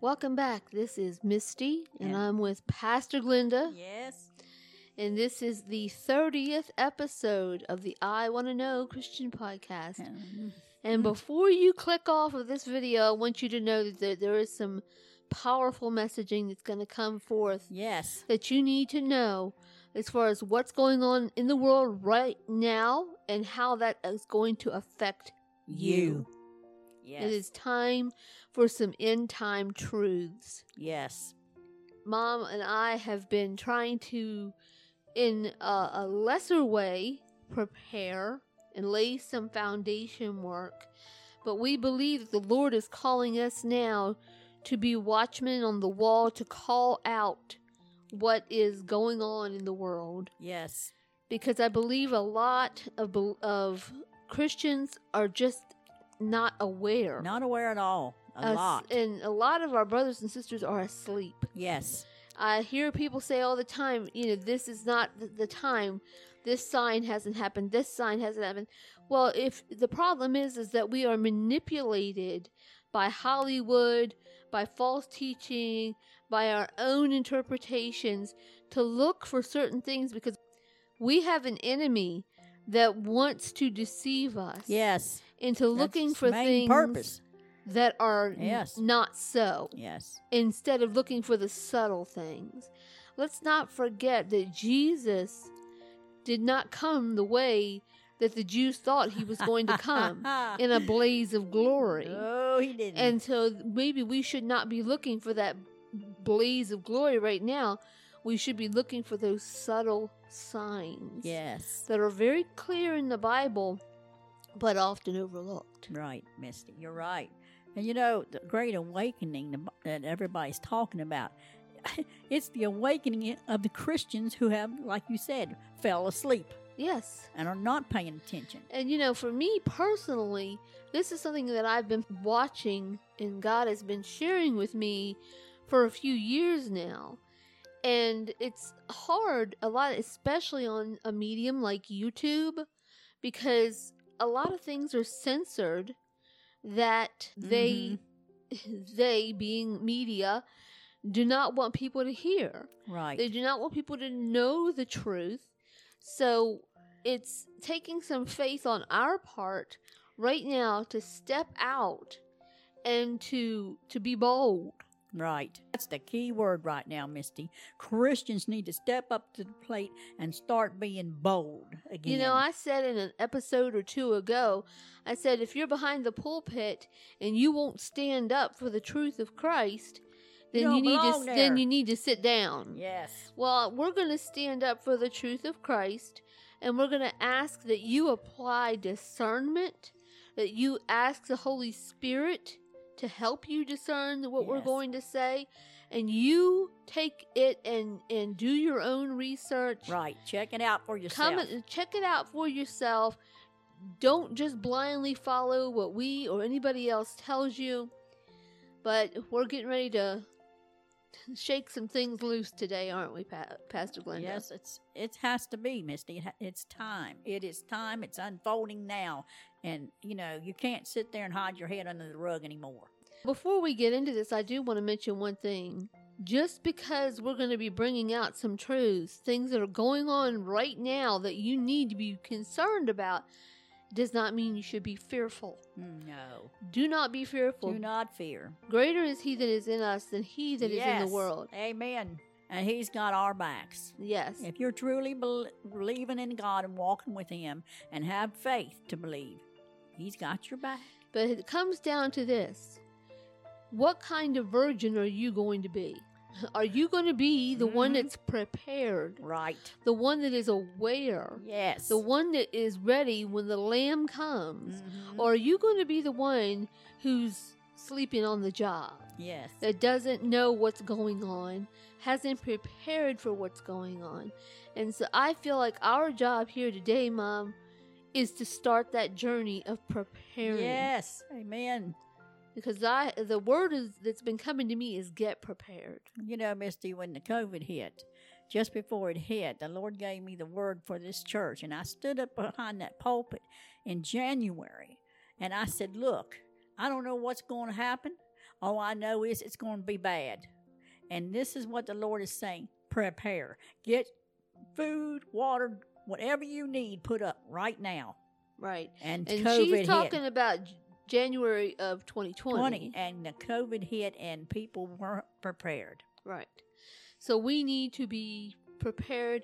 Welcome back. This is Misty, and I'm with Pastor Glenda, Yes. and this is the 30th episode of the I Want to Know Christian podcast. Um, And before you click off of this video, I want you to know that there, there is some powerful messaging that's going to come forth Yes. that you need to know as far as what's going on in the world right now and how that is going to affect you. Yes. It is time for some end time truths. Yes. Mom and I have been trying to, in a, a lesser way, prepare and lay some foundation work. But we believe that the Lord is calling us now to be watchmen on the wall to call out what is going on in the world. Yes. Because I believe a lot of, of Christians are just not aware. Not aware at all. A Us- lot. And a lot of our brothers and sisters are asleep. yes. I hear people say all the time, you know, this is not th- the time. This sign hasn't happened. This sign hasn't happened. Well, if the problem is is that we are manipulated by Hollywood, by false teaching, by our own interpretations to look for certain things because we have an enemy that wants to deceive us Yes. into looking That's for things purpose. that are n- Yes. not so Yes. instead of looking for the subtle things. Let's not forget that Jesus did not come the way that the Jews thought he was going to come in a blaze of glory. No, he didn't. And so maybe we should not be looking for that blaze of glory right now. We should be looking for those subtle signs yes. that are very clear in the Bible but often overlooked. Right, Misty. You're right. And you know, the great awakening that everybody's talking about, it's the awakening of the Christians who have, like you said, fell asleep Yes. and are not paying attention. And you know, for me personally, this is something that I've been watching and God has been sharing with me for a few years now. And it's hard a lot, especially on a medium like YouTube, because a lot of things are censored that they, mm-hmm. they being media, do not want people to hear. Right. They do not want people to know the truth. So it's taking some faith on our part right now to step out and to to be bold. Right. That's the key word right now, Misty. Christians need to step up to the plate and start being bold again. You know, I said in an episode or two ago, I said if you're behind the pulpit and you won't stand up for the truth of Christ, then You you, need to belong then you need to sit down. Yes. Well, we're going to stand up for the truth of Christ, and we're going to ask that you apply discernment, that you ask the Holy Spirit to help you discern what we're going to say, and you take it and and do your own research. Right. Check it out for yourself. Come and check it out for yourself. Don't just blindly follow what we or anybody else tells you. But we're getting ready to shake some things loose today, aren't we, pa- Pastor Glenda? Yes, it's it has to be, Misty. It ha- It's time. It is time. It's unfolding now, and you know you can't sit there and hide your head under the rug anymore. Before we get into this, I do want to mention one thing. Just because we're going to be bringing out some truths, things that are going on right now that you need to be concerned about, does not mean you should be fearful. No, Do not be fearful. do not fear. Greater is he that is in us than he that is in the world. Amen. And He's got our backs. Yes. If you're truly bel believing in God and walking with Him, and have faith to believe, He's got your back. But it comes down to this what kind of virgin are you going to be? Are you going to be the one Mhm. that's prepared, Right. the one that is aware, Yes. the one that is ready when the lamb comes? Mhm. Or are you going to be the one who's sleeping on the job, yes. that doesn't know what's going on, hasn't prepared for what's going on? And so I feel like our job here today, Mom, is to start that journey of preparing. Yes. Amen. Because I the word is that's been coming to me is get prepared. You know, Misty, when the COVID hit, just before it hit, the Lord gave me the word for this church. And I stood up behind that pulpit in January and I said, Look, I don't know what's going to happen. All I know is it's going to be bad. And this is what the Lord is saying prepare. Get food, water, whatever you need put up right now. Right. And, And COVID she's talking hit. about January of 2020. 20 and the COVID hit and people weren't prepared. Right. So we need to be prepared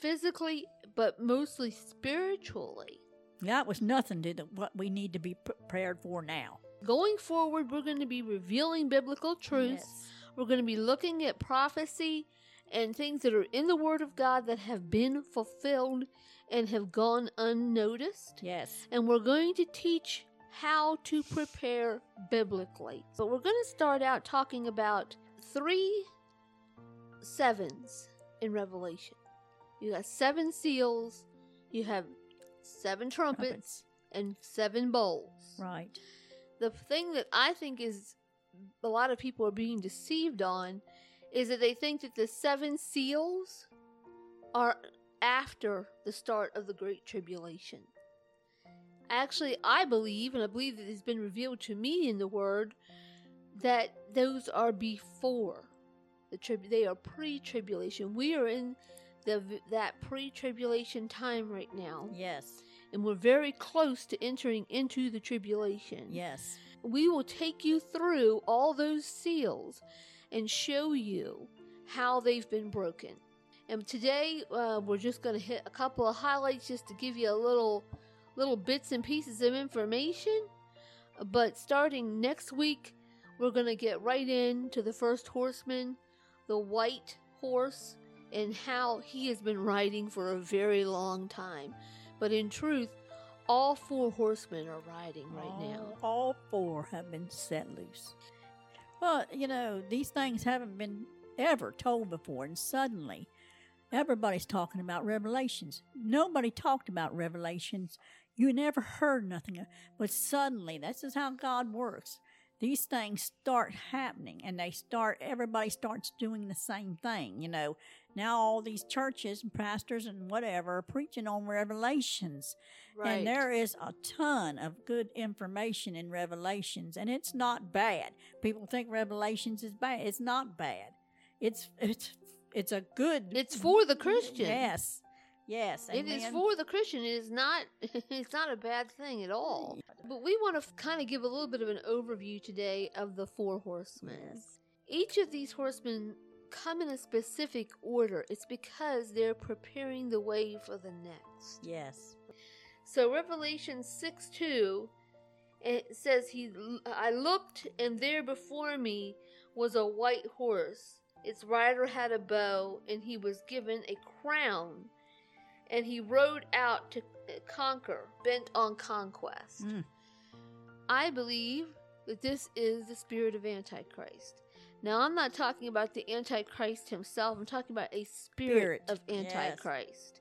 physically, but mostly spiritually. That was nothing to the, what we need to be prepared for now. Going forward, we're going to be revealing biblical truths. Yes. We're going to be looking at prophecy and things that are in the Word of God that have been fulfilled and have gone unnoticed. Yes. And we're going to teach how to prepare biblically. But we're going to start out talking about three sevens in Revelation. You got seven seals, you have seven trumpets, Trumpets. and seven bowls. Right. The thing that I think is a lot of people are being deceived on is that they think that the seven seals are after the start of the Great Tribulation. Actually, I believe, and I believe that it's been revealed to me in the Word, that those are before the trib. They are pre-tribulation. We are in the that pre-tribulation time right now, Yes. and we're very close to entering into the tribulation Yes. we will take you through all those seals and show you how they've been broken. And today uh, we're just going to hit a couple of highlights just to give you a little little bits and pieces of information. But starting next week, we're going to get right into the first horseman, the white horse, and how he has been riding for a very long time. But in truth, all four horsemen are riding right now. All, all four have been set loose. Well, you know, these things haven't been ever told before, and suddenly everybody's talking about revelations. Nobody talked about revelations. You never heard nothing, but suddenly, this is how God works. These things start happening, and they start. Everybody starts doing the same thing. You know, now all these churches and pastors and whatever are preaching on revelations. And there is a ton of good information in Revelations, and it's not bad. People think Revelations is bad. It's not bad. It's it's it's a good. It's for the Christian. Yes, yes. It is for the Christian. It is not. It's not a bad thing at all. But we want to kind of give a little bit of an overview today of the four horsemen. Yes. Each of these horsemen come in a specific order. It's because they're preparing the way for the next. Yes. So Revelation 6 2, it says, he, I looked, and there before me was a white horse. Its rider had a bow, and he was given a crown. And he rode out to conquer, bent on conquest. Mm. I believe that this is the spirit of Antichrist. Now, I'm not talking about the Antichrist himself, I'm talking about a spirit, Spirit, of yes. Antichrist.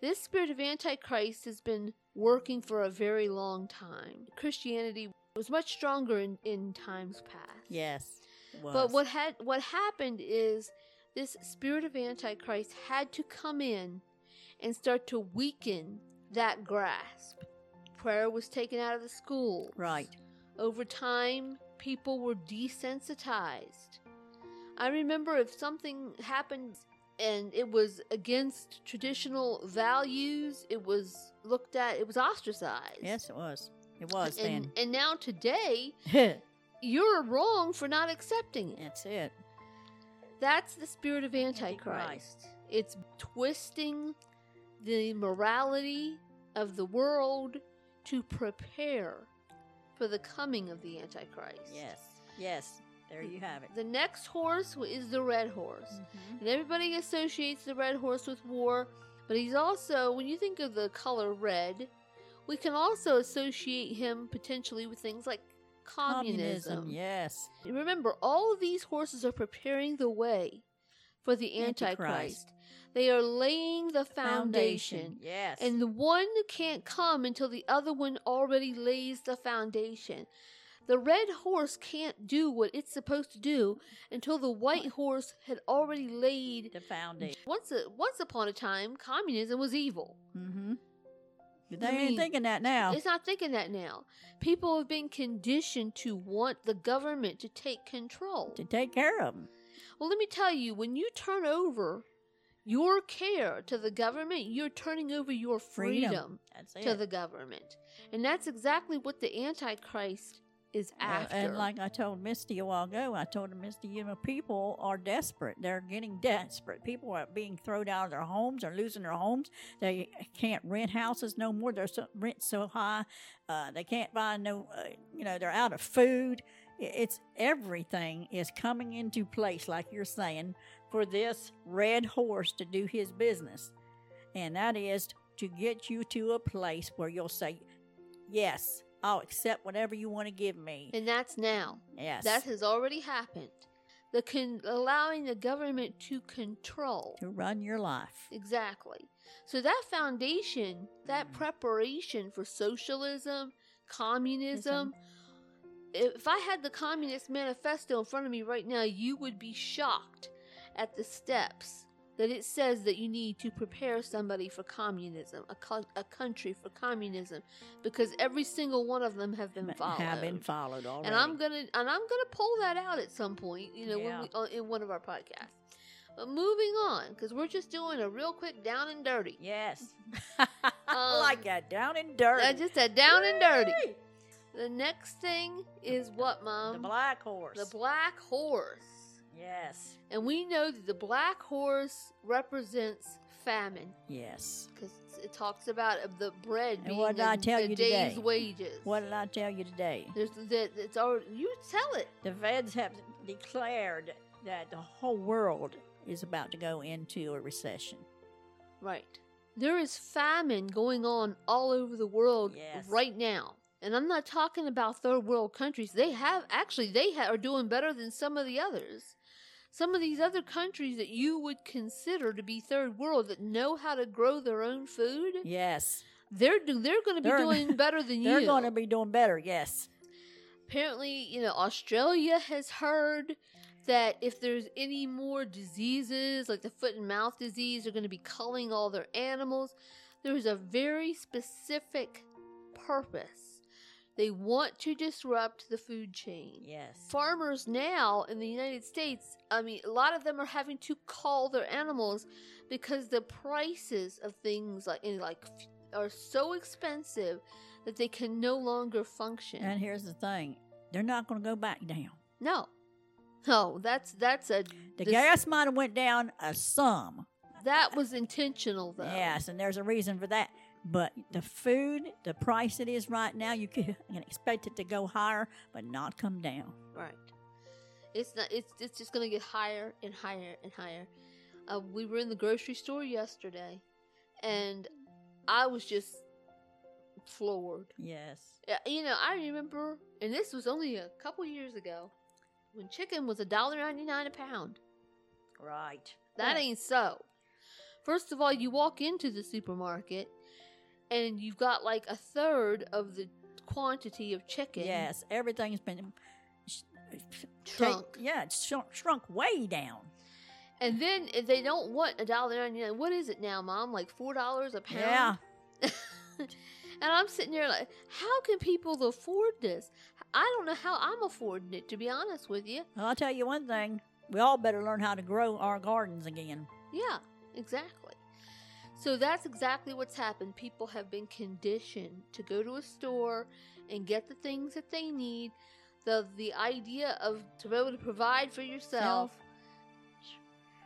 This spirit of Antichrist has been working for a very long time. Christianity was much stronger in, in times past. Yes. But what had what happened is this spirit of Antichrist had to come in and start to weaken that grasp. Prayer was taken out of the schools. Right. Over time, people were desensitized. I remember if something happened and it was against traditional values, it was looked at, it was ostracized. Yes, it was. It was And, and now today, you're wrong for not accepting it. That's it. That's the spirit of Antichrist. Antichrist. It's twisting the morality of the world to prepare for the coming of the Antichrist. Yes. Yes. There you have it. The next horse is the red horse. Mhm. And everybody associates the red horse with war, but he's also, when you think of the color red, we can also associate him potentially with things like communism. Yes. Remember, all of these horses are preparing the way for the Antichrist. Antichrist. They are laying the foundation. Yes. And the one can't come until the other one already lays the foundation. The red horse can't do what it's supposed to do until the white horse had already laid. the foundation. Once, a, once upon a time, communism was evil. Mm-hmm. They I ain't mean, thinking that now. It's not thinking that now. People have been conditioned to want the government to take control. To take care of them. Well, let me tell you, when you turn over your care to the government, you're turning over your freedom, Freedom. To the government. And that's exactly what the Antichrist is after. and like I told Misty a while ago, I told Misty, you know, people are desperate. They're getting desperate. People are being thrown out of their homes. They're losing their homes. They can't rent houses no more. Their so, rent so high. Uh, they can't buy no, uh, you know, they're out of food. It's everything is coming into place, like you're saying, for this red horse to do his business. And that is to get you to a place where you'll say, Yes, I'll accept whatever you want to give me. and that's now. Yes. That has already happened. The con- allowing the government to control. to run your life. Exactly. So that foundation, that mm. preparation for socialism, communism, if I had the Communist Manifesto in front of me right now, you would be shocked at the steps that it says that you need to prepare somebody for communism, a, co- a country for communism, because every single one of them have been followed. Have been followed already. and I'm gonna and I'm gonna pull that out at some point, you know, Yeah. when we, uh, in one of our podcasts. But moving on, because we're just doing a real quick down and dirty. Yes. I like that. Down and dirty. Uh, just a down and dirty. The next thing is what, Mom? The black horse. The black horse. Yes. And we know that the black horse represents famine Yes. because it talks about the bread And being what did a, I tell a you day's today? wages. What did I tell you today? There's that it's already you tell it. The feds have declared that the whole world is about to go into a recession. Right. There is famine going on all over the world Yes. right now. And I'm not talking about third world countries. They have actually they ha- are doing better than some of the others. Some of these other countries that you would consider to be third world that know how to grow their own food, Yes. they're do- they're going to be They're- doing better than you. They're going to be doing better. Yes. Apparently, you know, Australia has heard that if there's any more diseases like the foot and mouth disease, they're going to be culling all their animals. There's a very specific purpose. They want to disrupt the food chain. Yes. Farmers now in the United States, I mean, a lot of them are having to cull their animals because the prices of things like in like are so expensive that they can no longer function. And here's the thing they're not going to go back down. No, no, that's that's a The this- gas might have went down a sum. that was intentional though. Yes, and there's a reason for that. But the food, the price it is right now, you can, you can expect it to go higher, but not come down. right. It's not. It's it's just gonna get higher and higher and higher. Uh, we were in the grocery store yesterday, and I was just floored. Yes. You know, I remember, and this was only a couple years ago, when chicken was a dollar ninety nine a pound. Right. That ain't so. First of all, you walk into the supermarket and you've got like a third of the quantity of chicken Yes, everything's been sh- trunk. take- yeah, it's shrunk, shrunk way down. And then if they don't want a dollar ninety nine. What is it now, Mom? Like four dollars a pound? Yeah. and I'm sitting there like, how can people afford this? I don't know how I'm affording it, to be honest with you. Well, I'll tell you one thing. We all better learn how to grow our gardens again. Yeah, exactly. So that's exactly what's happened. People have been conditioned to go to a store and get the things that they need. The the idea of to be able to provide for yourself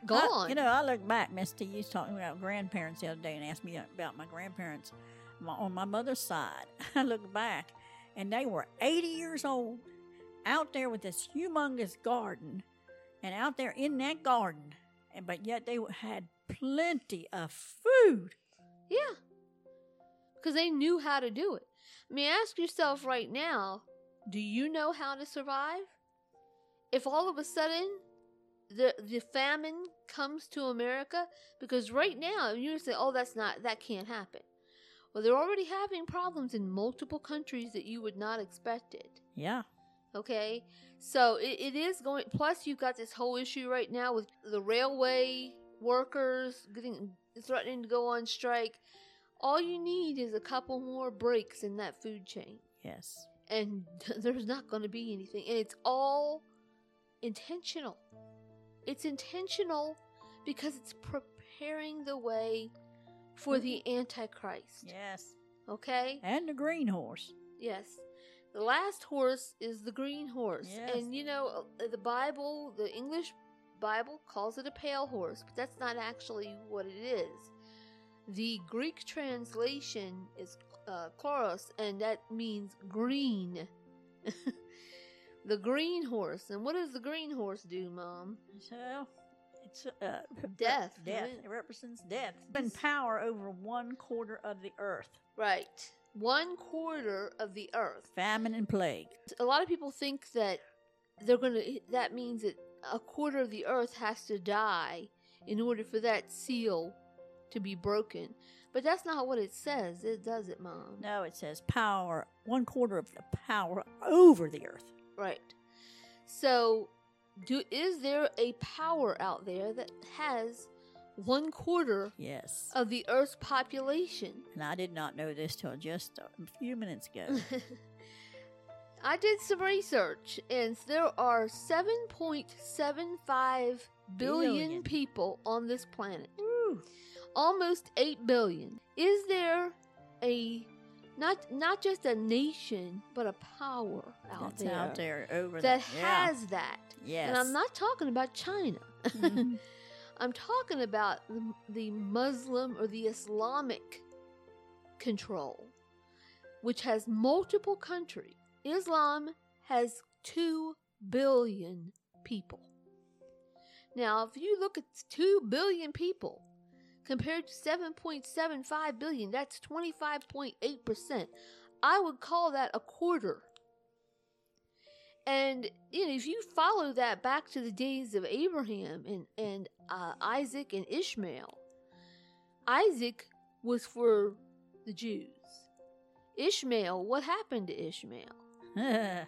I- gone. you know, I look back, Misty. You was talking about grandparents the other day and asked me about my grandparents my, on my mother's side. I look back, and they were 80 years old, out there with this humongous garden, and out there in that garden, and but yet they had plenty of food. yeah. Because they knew how to do it. I mean, ask yourself right now, do you know how to survive? If all of a sudden the the famine comes to America, because right now you say, "Oh, that's not that can't happen." Well, they're already having problems in multiple countries that you would not expect it. Yeah, Okay, so it, it is going. Plus, you've got this whole issue right now with the railway workers getting threatening to go on strike. All you need is a couple more breaks in that food chain, Yes. and there's not going to be anything. And it's all intentional. It's intentional because it's preparing the way for the Antichrist. Yes. Okay? And the green horse. Yes. The last horse is the green horse. Yes. And you know, uh, the Bible, the English Bible calls it a pale horse, but that's not actually what it is. The Greek translation is uh, chloros, and that means green. the green horse. And what does the green horse do, Mom? So it's uh, Death, Death. right? It represents death. And power over one quarter of the earth. Right. One quarter of the earth. Famine and plague. a lot of people think that they're going to that means that a quarter of the earth has to die in order for that seal to be broken but that's not what it says it does it mom No, it says power, one quarter of the power over the earth. right so do is there a power out there that has one quarter Yes. of the earth's population And I did not know this till just a few minutes ago. I did some research, and there are 7.75 billion Billion. people on this planet. Woo. Almost 8 billion. Is there a not not just a nation, but a power out That's there, out there over that the, yeah. has that? Yes. And I'm not talking about China. Mhm. I'm talking about the, the Muslim or the Islamic control, which has multiple countries. Islam has 2 billion people. Now, if you look at 2 billion people compared to 7.75 billion, that's 25.8%. I would call that a quarter. And you know, if you follow that back to the days of Abraham and and uh, Isaac and Ishmael, Isaac was for the Jews. Ishmael, what happened to Ishmael?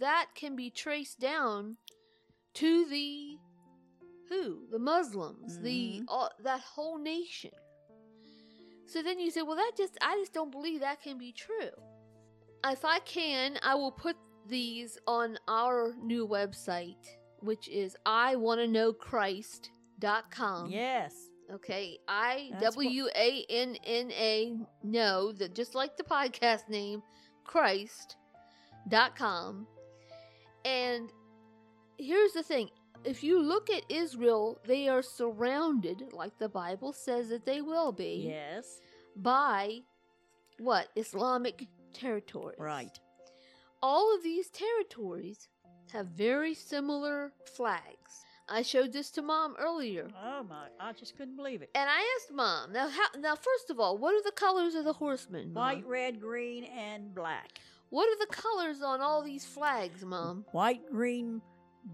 That can be traced down to the who? The Muslims, the Mhm. uh, that whole nation. So then you say, well, that just I just don't believe that can be true. If I can, I will put these on our new website, which is I want to know Christ.com. yes. Okay, I W A N N A That's what- W A N N A know that just like the podcast name, Christ.com. And here's the thing if you look at Israel, they are surrounded, like the Bible says that they will be, Yes. by what? Islamic territories. Right. All of these territories have very similar flags. I showed this to mom earlier. Oh my! I just couldn't believe it. And I asked mom, now, how, now first of all, what are the colors of the horsemen? Mom? White, red, green, and black. What are the colors on all these flags, mom? White, green,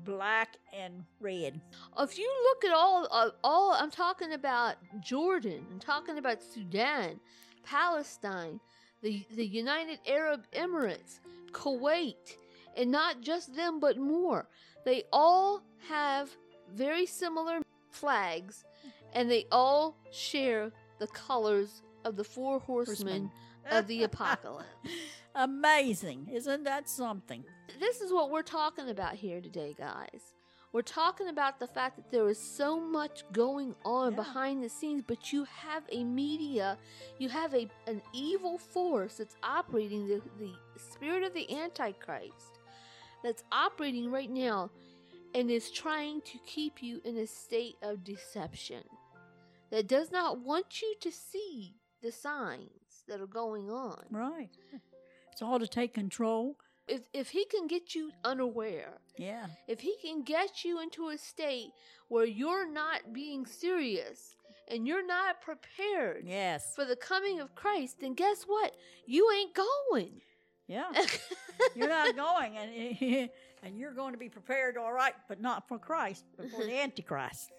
black, and red. If you look at all, uh, all I'm talking about Jordan, I'm talking about Sudan, Palestine, the the United Arab Emirates, Kuwait, and not just them, but more. They all have very similar flags, and they all share the colors of the four horsemen of the apocalypse. Amazing. Isn't that something? this is what we're talking about here today, guys. We're talking about the fact that there is so much going on Yeah. behind the scenes, but you have a media, you have a an evil force that's operating the, the spirit of the Antichrist that's operating right now and is trying to keep you in a state of deception. That does not want you to see the signs that are going on. Right. It's all to take control. If if he can get you unaware, Yeah. if he can get you into a state where you're not being serious and you're not prepared Yes. for the coming of Christ, then guess what? You ain't going. Yeah. You're not going, and and you're going to be prepared, all right, but not for Christ, but for the Antichrist.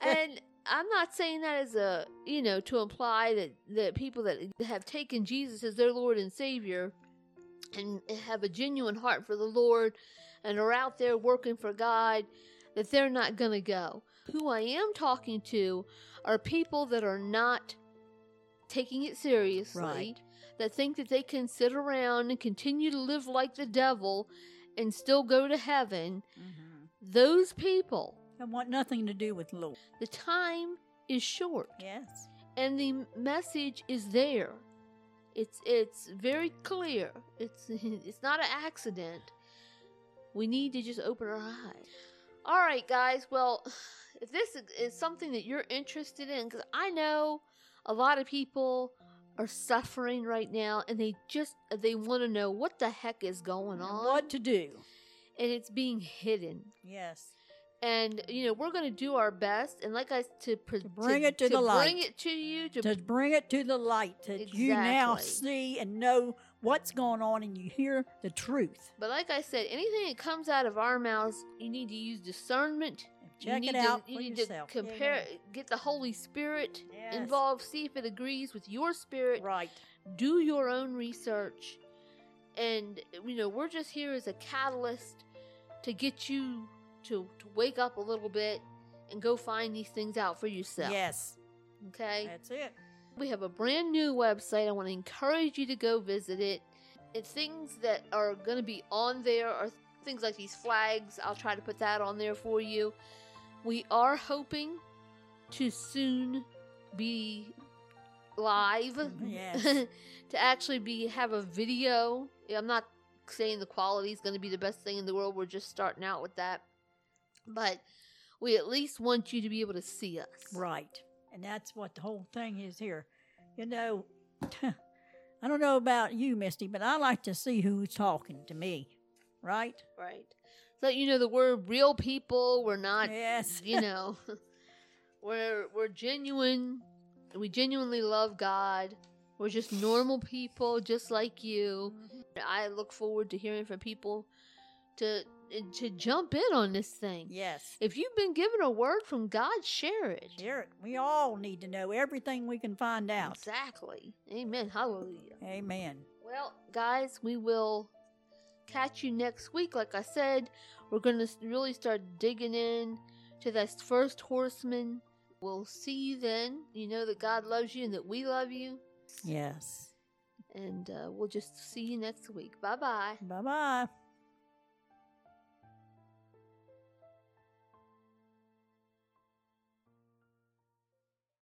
and I'm not saying that as a, you know, to imply that that people that have taken Jesus as their Lord and Savior and have a genuine heart for the Lord and are out there working for God that they're not going to go. Who I am talking to are people that are not taking it seriously, Right. that think that they can sit around and continue to live like the devil and still go to heaven, Mm-hmm. those people, I want nothing to do with the Lord. the time is short Yes. and the message is there. It's it's very clear. It's it's not an accident. We need to just open our eyes. All right, guys. Well, if this is- is something that you're interested in, because I know a lot of people are suffering right now, and they just they want to know what the heck is going on, What to do? and it's being hidden. Yes. And you know we're going to do our best, and like I to, pre- bring it to the bring light. it to you to To bring it to the light that you now see and know what's going on and you hear the truth. But like I said, anything that comes out of our mouths, you need to use discernment. You Check need it to- out you for need yourself. to compare, get the Holy Spirit Yes. involved, see if it agrees with your spirit. Right. Do your own research, and you know we're just here as a catalyst to get you to to wake up a little bit and go find these things out for yourself. Yes. Okay. That's it. We have a brand new website. I want to encourage you to go visit it. And things that are going to be on there are things like these flags. I'll try to put that on there for you. We are hoping to soon be live. Yes. to actually be have a video. I'm not saying the quality is going to be the best thing in the world. We're just starting out with that. But we at least want you to be able to see us. Right. And that's what the whole thing is here. You know, I don't know about you, Misty, but I like to see who's talking to me. Right? Right. So you know that we're real people. We're not. Yes. You know, we're we're genuine. We genuinely love God. We're just normal people, just like you. Mm-hmm. I look forward to hearing from people to to jump in on this thing. Yes. If you've been given a word from God, share it. Share it. We all need to know everything we can find out. Exactly. Amen. Hallelujah. Amen. Well, guys, we will catch you next week. Like I said, we're going to really start digging in to that first horseman. We'll see you then. You know that God loves you and that we love you. Yes. And uh, we'll just see you next week. Bye bye. Bye bye.